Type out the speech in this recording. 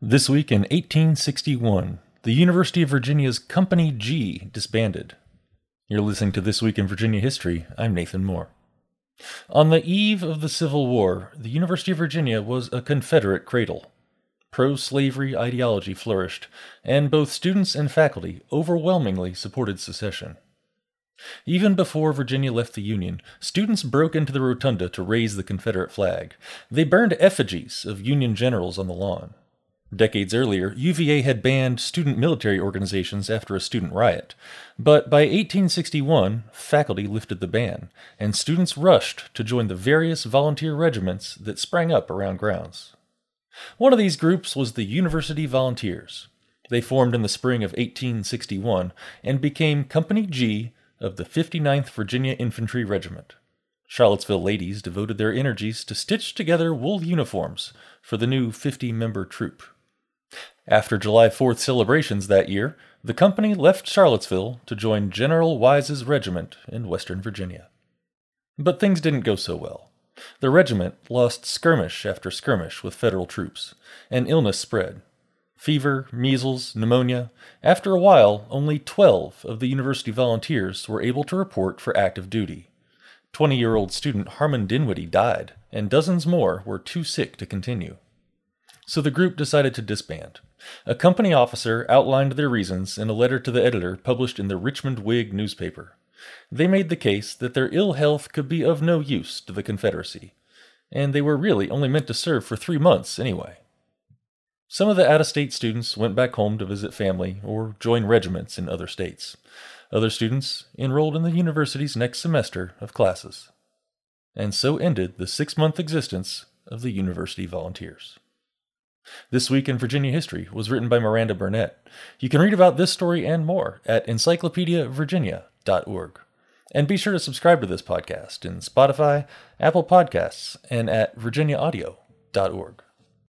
This week in 1861, the University of Virginia's Company G disbanded. You're listening to This Week in Virginia History. I'm Nathan Moore. On the eve of the Civil War, the University of Virginia was a Confederate cradle. Pro slavery ideology flourished, and both students and faculty overwhelmingly supported secession. Even before Virginia left the Union, students broke into the rotunda to raise the Confederate flag. They burned effigies of Union generals on the lawn. Decades earlier, UVA had banned student military organizations after a student riot, but by 1861, faculty lifted the ban, and students rushed to join the various volunteer regiments that sprang up around grounds. One of these groups was the University Volunteers. They formed in the spring of 1861 and became Company G of the 59th Virginia Infantry Regiment. Charlottesville ladies devoted their energies to stitch together wool uniforms for the new 50 member troop. After July 4th celebrations that year, the company left Charlottesville to join General Wise's regiment in Western Virginia. But things didn't go so well. The regiment lost skirmish after skirmish with Federal troops, and illness spread. Fever, measles, pneumonia. After a while, only 12 of the university volunteers were able to report for active duty. 20 year old student Harmon Dinwiddie died, and dozens more were too sick to continue so the group decided to disband. A company officer outlined their reasons in a letter to the editor published in the Richmond Whig newspaper. They made the case that their ill health could be of no use to the Confederacy, and they were really only meant to serve for three months anyway. Some of the out of state students went back home to visit family or join regiments in other states. Other students enrolled in the university's next semester of classes. And so ended the six month existence of the University Volunteers. This Week in Virginia History was written by Miranda Burnett. You can read about this story and more at encyclopediavirginia.org. And be sure to subscribe to this podcast in Spotify, Apple Podcasts, and at virginiaaudio.org.